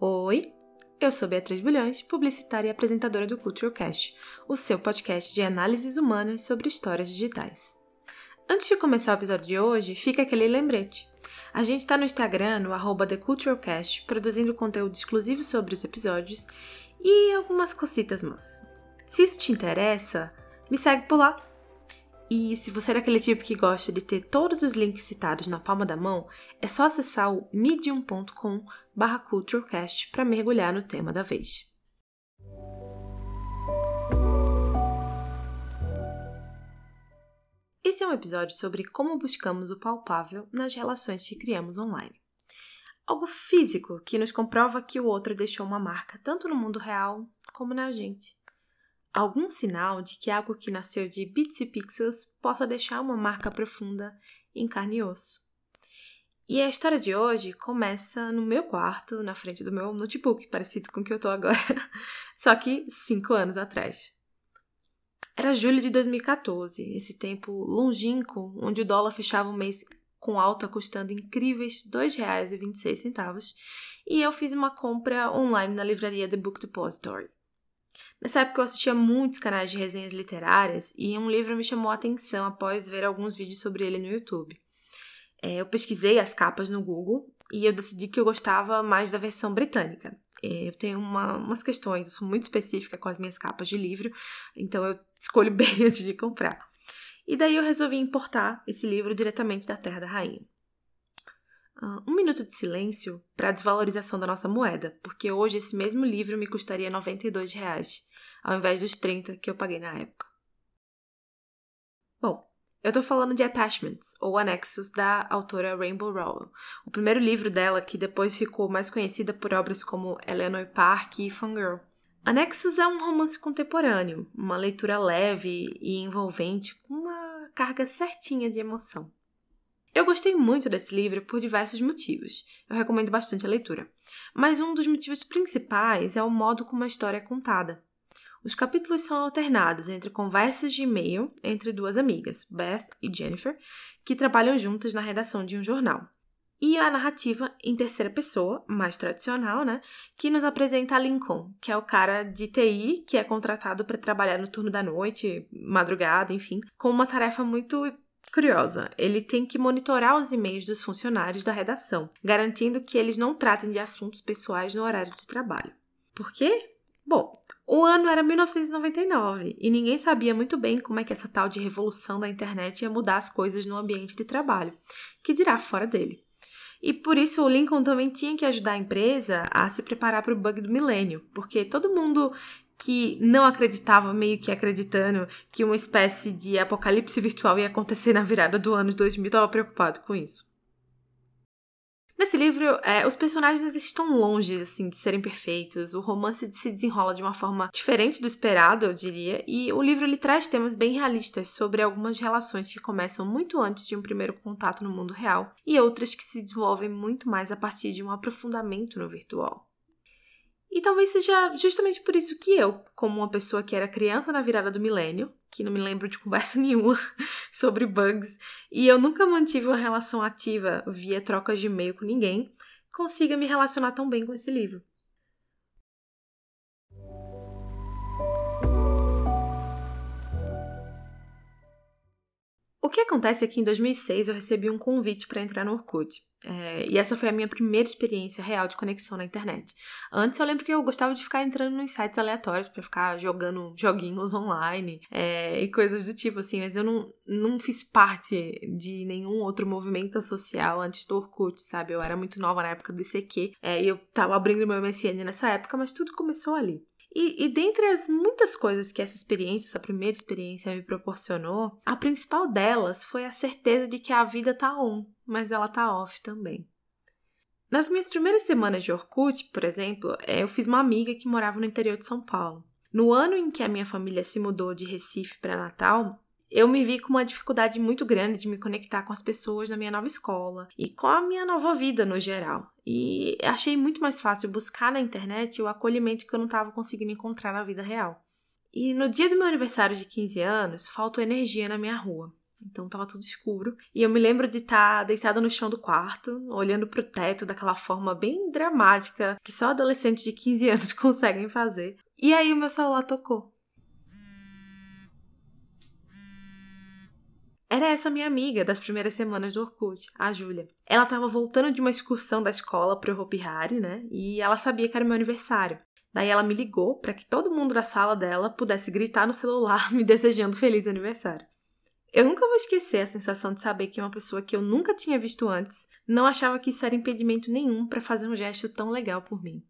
Oi, eu sou Beatriz Bulhões, publicitária e apresentadora do Culturecast, o seu podcast de análises humanas sobre histórias digitais. Antes de começar o episódio de hoje, fica aquele lembrete. A gente está no Instagram, no arroba TheCultureCast, produzindo conteúdo exclusivo sobre os episódios e algumas cositas más. Se isso te interessa, me segue por lá. E se você é daquele tipo que gosta de ter todos os links citados na palma da mão, é só acessar o medium.com barra culturecast para mergulhar no tema da vez. Esse é um episódio sobre como buscamos o palpável nas relações que criamos online. Algo físico que nos comprova que o outro deixou uma marca tanto no mundo real como na gente algum sinal de que algo que nasceu de bits e pixels possa deixar uma marca profunda em carne e osso. E a história de hoje começa no meu quarto, na frente do meu notebook, parecido com o que eu tô agora, só que cinco anos atrás. Era julho de 2014, esse tempo longínquo, onde o dólar fechava o mês com alta custando incríveis R$ 2,26, e eu fiz uma compra online na livraria The Book Depository. Nessa época eu assistia muitos canais de resenhas literárias e um livro me chamou a atenção após ver alguns vídeos sobre ele no YouTube. É, eu pesquisei as capas no Google e eu decidi que eu gostava mais da versão britânica. É, eu tenho uma, umas questões, eu sou muito específica com as minhas capas de livro, então eu escolho bem antes de comprar. E daí eu resolvi importar esse livro diretamente da Terra da Rainha. Uh, um minuto de silêncio para a desvalorização da nossa moeda, porque hoje esse mesmo livro me custaria 92 reais, ao invés dos 30 que eu paguei na época. Bom, eu estou falando de Attachments, ou Anexos, da autora Rainbow Rowell, o primeiro livro dela que depois ficou mais conhecida por obras como Eleanor Park e Fangirl. Anexos é um romance contemporâneo, uma leitura leve e envolvente com uma carga certinha de emoção. Eu gostei muito desse livro por diversos motivos. Eu recomendo bastante a leitura. Mas um dos motivos principais é o modo como a história é contada. Os capítulos são alternados entre conversas de e-mail entre duas amigas, Beth e Jennifer, que trabalham juntas na redação de um jornal. E a narrativa em terceira pessoa, mais tradicional, né? Que nos apresenta Lincoln, que é o cara de TI que é contratado para trabalhar no turno da noite, madrugada, enfim, com uma tarefa muito curiosa. Ele tem que monitorar os e-mails dos funcionários da redação, garantindo que eles não tratem de assuntos pessoais no horário de trabalho. Por quê? Bom, o ano era 1999 e ninguém sabia muito bem como é que essa tal de revolução da internet ia mudar as coisas no ambiente de trabalho, que dirá fora dele. E por isso o Lincoln também tinha que ajudar a empresa a se preparar para o bug do milênio, porque todo mundo que não acreditava, meio que acreditando que uma espécie de apocalipse virtual ia acontecer na virada do ano de 2000, estava preocupado com isso. Nesse livro, é, os personagens estão longe assim de serem perfeitos. O romance se desenrola de uma forma diferente do esperado, eu diria, e o livro ele traz temas bem realistas sobre algumas relações que começam muito antes de um primeiro contato no mundo real e outras que se desenvolvem muito mais a partir de um aprofundamento no virtual. E talvez seja justamente por isso que eu, como uma pessoa que era criança na virada do milênio, que não me lembro de conversa nenhuma sobre bugs, e eu nunca mantive uma relação ativa via trocas de e-mail com ninguém, consiga me relacionar tão bem com esse livro. Acontece é que em 2006 eu recebi um convite para entrar no Orkut. É, e essa foi a minha primeira experiência real de conexão na internet. Antes eu lembro que eu gostava de ficar entrando nos sites aleatórios para ficar jogando joguinhos online é, e coisas do tipo assim, mas eu não, não fiz parte de nenhum outro movimento social antes do Orkut, sabe? Eu era muito nova na época do ICQ é, e eu tava abrindo meu MSN nessa época, mas tudo começou ali. E, e dentre as muitas coisas que essa experiência, essa primeira experiência me proporcionou, a principal delas foi a certeza de que a vida tá on, mas ela tá off também. Nas minhas primeiras semanas de Orkut, por exemplo, é, eu fiz uma amiga que morava no interior de São Paulo. No ano em que a minha família se mudou de Recife para Natal, eu me vi com uma dificuldade muito grande de me conectar com as pessoas na minha nova escola e com a minha nova vida no geral. E achei muito mais fácil buscar na internet o acolhimento que eu não estava conseguindo encontrar na vida real. E no dia do meu aniversário de 15 anos, faltou energia na minha rua. Então tava tudo escuro. E eu me lembro de estar tá deitada no chão do quarto, olhando pro teto daquela forma bem dramática que só adolescentes de 15 anos conseguem fazer. E aí o meu celular tocou. Era essa minha amiga das primeiras semanas do Orkut, a Júlia. Ela estava voltando de uma excursão da escola pro Hopi Hari, né? E ela sabia que era meu aniversário. Daí ela me ligou para que todo mundo da sala dela pudesse gritar no celular me desejando feliz aniversário. Eu nunca vou esquecer a sensação de saber que uma pessoa que eu nunca tinha visto antes não achava que isso era impedimento nenhum para fazer um gesto tão legal por mim.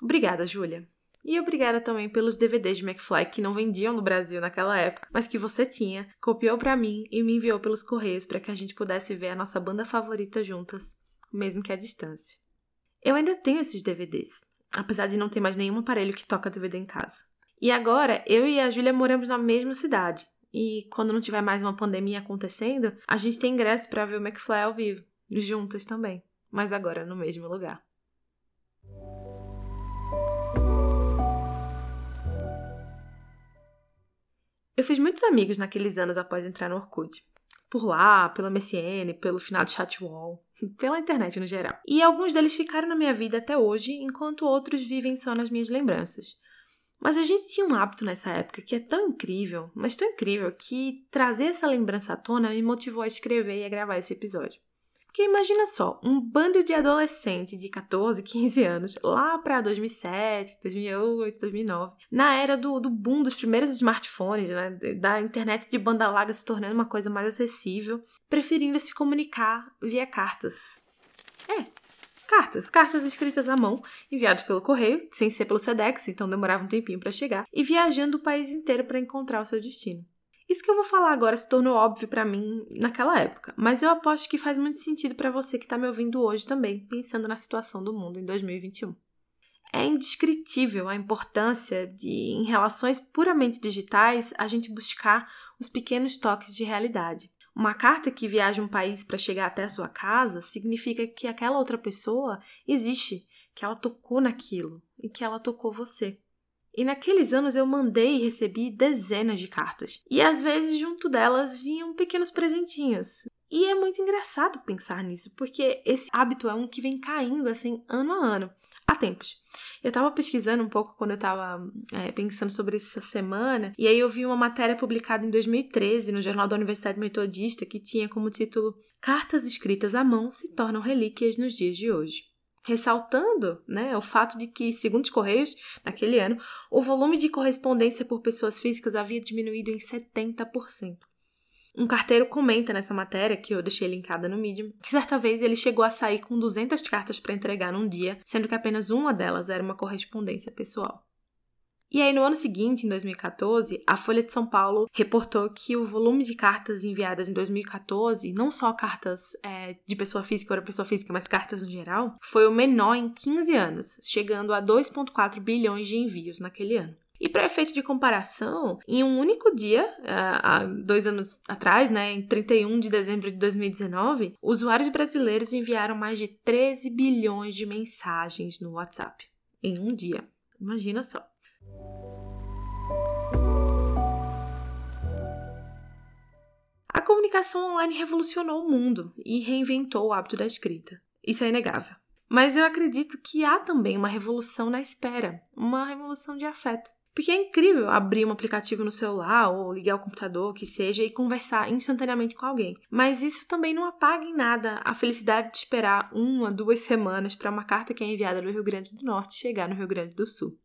Obrigada, Júlia. E obrigada também pelos DVDs de McFly que não vendiam no Brasil naquela época, mas que você tinha, copiou para mim e me enviou pelos correios para que a gente pudesse ver a nossa banda favorita juntas, mesmo que à distância. Eu ainda tenho esses DVDs, apesar de não ter mais nenhum aparelho que toca DVD em casa. E agora, eu e a Júlia moramos na mesma cidade. E quando não tiver mais uma pandemia acontecendo, a gente tem ingresso para ver o McFly ao vivo, juntas também, mas agora no mesmo lugar. Eu fiz muitos amigos naqueles anos após entrar no Orkut. Por lá, pela MSN, pelo final de chatwall, pela internet no geral. E alguns deles ficaram na minha vida até hoje, enquanto outros vivem só nas minhas lembranças. Mas a gente tinha um hábito nessa época que é tão incrível, mas tão incrível, que trazer essa lembrança à tona me motivou a escrever e a gravar esse episódio. Porque imagina só, um bando de adolescentes de 14, 15 anos, lá para 2007, 2008, 2009, na era do, do boom dos primeiros smartphones, né, da internet de banda larga se tornando uma coisa mais acessível, preferindo se comunicar via cartas. É, cartas, cartas escritas à mão, enviadas pelo correio, sem ser pelo SEDEX, então demorava um tempinho para chegar, e viajando o país inteiro para encontrar o seu destino. Isso que eu vou falar agora se tornou óbvio para mim naquela época, mas eu aposto que faz muito sentido para você que está me ouvindo hoje também, pensando na situação do mundo em 2021. É indescritível a importância de, em relações puramente digitais, a gente buscar os pequenos toques de realidade. Uma carta que viaja um país para chegar até a sua casa significa que aquela outra pessoa existe, que ela tocou naquilo e que ela tocou você. E naqueles anos eu mandei e recebi dezenas de cartas. E às vezes junto delas vinham pequenos presentinhos. E é muito engraçado pensar nisso, porque esse hábito é um que vem caindo assim ano a ano. Há tempos. Eu estava pesquisando um pouco quando eu estava é, pensando sobre isso essa semana, e aí eu vi uma matéria publicada em 2013 no Jornal da Universidade Metodista que tinha como título Cartas escritas à mão se tornam relíquias nos dias de hoje ressaltando né, o fato de que, segundo os Correios, naquele ano, o volume de correspondência por pessoas físicas havia diminuído em 70%. Um carteiro comenta nessa matéria, que eu deixei linkada no Medium, que certa vez ele chegou a sair com 200 cartas para entregar num dia, sendo que apenas uma delas era uma correspondência pessoal. E aí, no ano seguinte, em 2014, a Folha de São Paulo reportou que o volume de cartas enviadas em 2014, não só cartas é, de pessoa física para pessoa física, mas cartas no geral, foi o menor em 15 anos, chegando a 2,4 bilhões de envios naquele ano. E para efeito de comparação, em um único dia, é, há dois anos atrás, né, em 31 de dezembro de 2019, usuários brasileiros enviaram mais de 13 bilhões de mensagens no WhatsApp. Em um dia. Imagina só. A comunicação online revolucionou o mundo e reinventou o hábito da escrita. Isso é inegável. Mas eu acredito que há também uma revolução na espera, uma revolução de afeto. Porque é incrível abrir um aplicativo no celular ou ligar o computador, que seja, e conversar instantaneamente com alguém. Mas isso também não apaga em nada a felicidade de esperar uma, duas semanas para uma carta que é enviada no Rio Grande do Norte chegar no Rio Grande do Sul.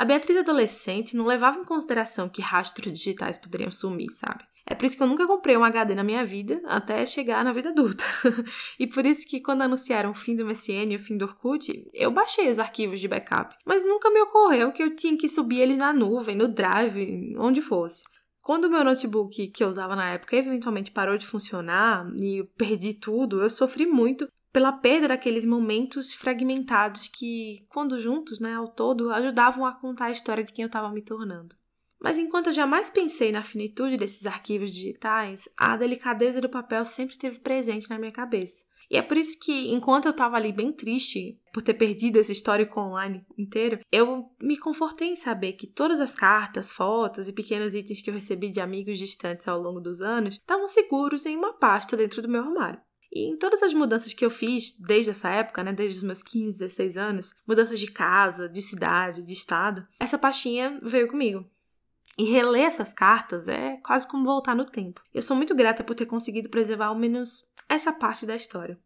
A Beatriz adolescente não levava em consideração que rastros digitais poderiam sumir, sabe? É por isso que eu nunca comprei um HD na minha vida, até chegar na vida adulta. e por isso que quando anunciaram o fim do MSN e o fim do Orkut, eu baixei os arquivos de backup. Mas nunca me ocorreu que eu tinha que subir eles na nuvem, no drive, onde fosse. Quando o meu notebook que eu usava na época eventualmente parou de funcionar e eu perdi tudo, eu sofri muito pela perda daqueles momentos fragmentados que, quando juntos, né, ao todo, ajudavam a contar a história de quem eu estava me tornando. Mas enquanto eu jamais pensei na finitude desses arquivos digitais, a delicadeza do papel sempre esteve presente na minha cabeça. E é por isso que, enquanto eu tava ali bem triste por ter perdido esse histórico online inteiro, eu me confortei em saber que todas as cartas, fotos e pequenos itens que eu recebi de amigos distantes ao longo dos anos estavam seguros em uma pasta dentro do meu armário. E em todas as mudanças que eu fiz desde essa época, né, desde os meus 15, 16 anos, mudanças de casa, de cidade, de estado, essa pastinha veio comigo. E reler essas cartas é quase como voltar no tempo. Eu sou muito grata por ter conseguido preservar ao menos essa parte da história.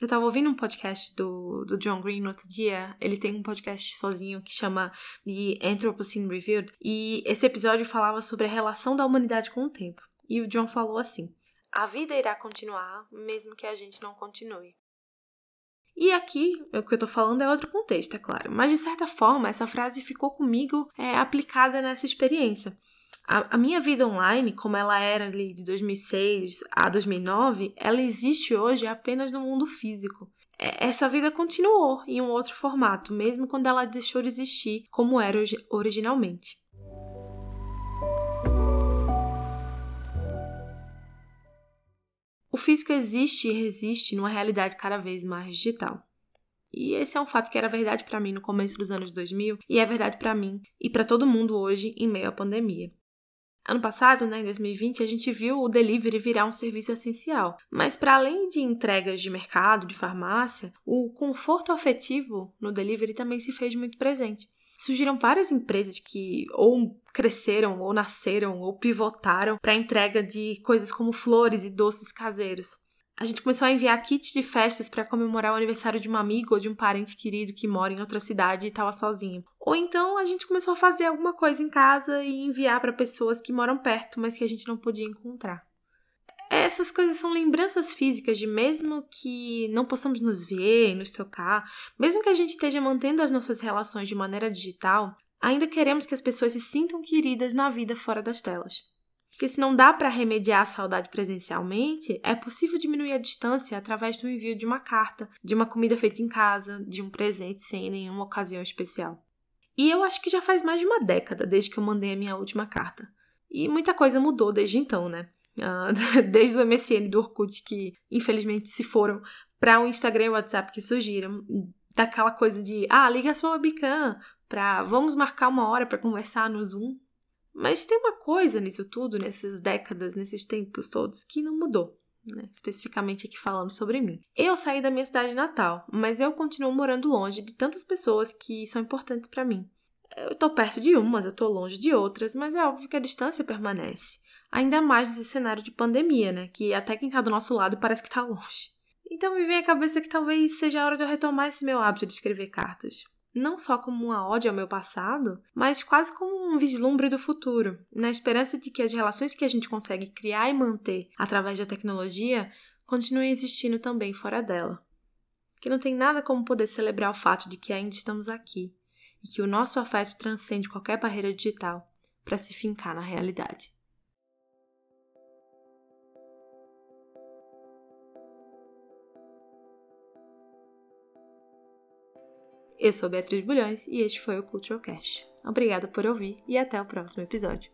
Eu tava ouvindo um podcast do, do John Green no outro dia. Ele tem um podcast sozinho que chama The Anthropocene Reviewed. E esse episódio falava sobre a relação da humanidade com o tempo. E o John falou assim: A vida irá continuar, mesmo que a gente não continue. E aqui, o que eu tô falando é outro contexto, é claro. Mas de certa forma, essa frase ficou comigo é, aplicada nessa experiência. A, a, minha vida online, como ela era ali de 2006 a 2009, ela existe hoje apenas no mundo físico. É, essa vida continuou em um outro formato, mesmo quando ela deixou de existir como era originalmente. O físico existe e resiste numa realidade cada vez mais digital. E esse é um fato que era verdade para mim no começo dos anos 2000 e é verdade para mim e para todo mundo hoje em meio à pandemia. Ano passado, né, em 2020, a gente viu o delivery virar um serviço essencial. Mas para além de entregas de mercado, de farmácia, o conforto afetivo no delivery também se fez muito presente surgiram várias empresas que ou cresceram, ou nasceram, ou pivotaram para entrega de coisas como flores e doces caseiros. A gente começou a enviar kits de festas para comemorar o aniversário de um amigo ou de um parente querido que mora em outra cidade e estava sozinho. Ou então a gente começou a fazer alguma coisa em casa e enviar para pessoas que moram perto, mas que a gente não podia encontrar essas coisas são lembranças físicas de mesmo que não possamos nos ver, nos tocar, mesmo que a gente esteja mantendo as nossas relações de maneira digital, ainda queremos que as pessoas se sintam queridas na vida fora das telas. Porque se não dá para remediar a saudade presencialmente, é possível diminuir a distância através do envio de uma carta, de uma comida feita em casa, de um presente sem nenhuma ocasião especial. E eu acho que já faz mais de uma década desde que eu mandei a minha última carta. E muita coisa mudou desde então, né? Uh, desde o MSN do Orkut, que infelizmente se foram, para o Instagram e o WhatsApp que surgiram. Daquela coisa de, ah, liga a sua webcam, pra vamos marcar uma hora para conversar no Zoom. Mas tem uma coisa nisso tudo, nessas décadas, nesses tempos todos, que não mudou. Né? Especificamente aqui falando sobre mim. Eu saí da minha cidade natal, mas eu continuo morando longe de tantas pessoas que são importantes para mim. Eu tô perto de umas, eu tô longe de outras, mas é óbvio que a distância permanece. Ainda mais nesse cenário de pandemia, né? Que até quem tá do nosso lado parece que tá longe. Então me vem à cabeça que talvez seja a hora de eu retomar esse meu hábito de escrever cartas. Não só como uma ode ao meu passado, mas quase como um vislumbre do futuro, na esperança de que as relações que a gente consegue criar e manter através da tecnologia continuem existindo também fora dela. Que não tem nada como poder celebrar o fato de que ainda estamos aqui e que o nosso afeto transcende qualquer barreira digital para se fincar na realidade. Eu sou Beatriz Bulhões e este foi o Cultural Cast. Obrigada por ouvir e até o próximo episódio.